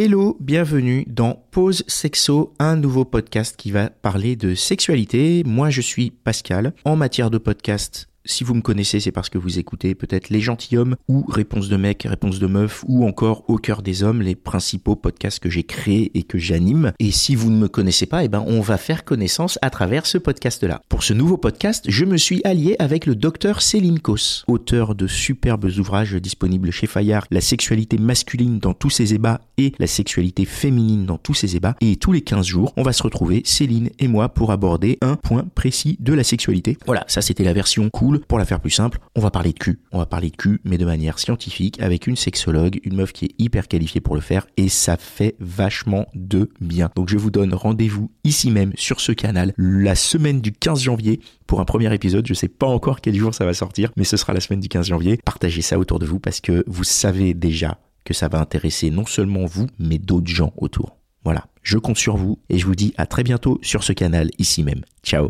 Hello, bienvenue dans Pause Sexo, un nouveau podcast qui va parler de sexualité. Moi je suis Pascal. En matière de podcast, si vous me connaissez, c'est parce que vous écoutez peut-être Les Gentilhommes ou Réponse de mec, Réponse de meuf ou encore Au cœur des hommes, les principaux podcasts que j'ai créés et que j'anime. Et si vous ne me connaissez pas, eh ben, on va faire connaissance à travers ce podcast-là. Pour ce nouveau podcast, je me suis allié avec le docteur Céline Kos, auteur de superbes ouvrages disponibles chez Fayard, La sexualité masculine dans tous ses ébats et la sexualité féminine dans tous ses ébats. Et tous les 15 jours, on va se retrouver, Céline et moi, pour aborder un point précis de la sexualité. Voilà, ça c'était la version cool pour la faire plus simple, on va parler de cul. On va parler de cul, mais de manière scientifique, avec une sexologue, une meuf qui est hyper qualifiée pour le faire, et ça fait vachement de bien. Donc je vous donne rendez-vous ici même sur ce canal la semaine du 15 janvier pour un premier épisode. Je sais pas encore quel jour ça va sortir, mais ce sera la semaine du 15 janvier. Partagez ça autour de vous parce que vous savez déjà que ça va intéresser non seulement vous, mais d'autres gens autour. Voilà, je compte sur vous et je vous dis à très bientôt sur ce canal ici même. Ciao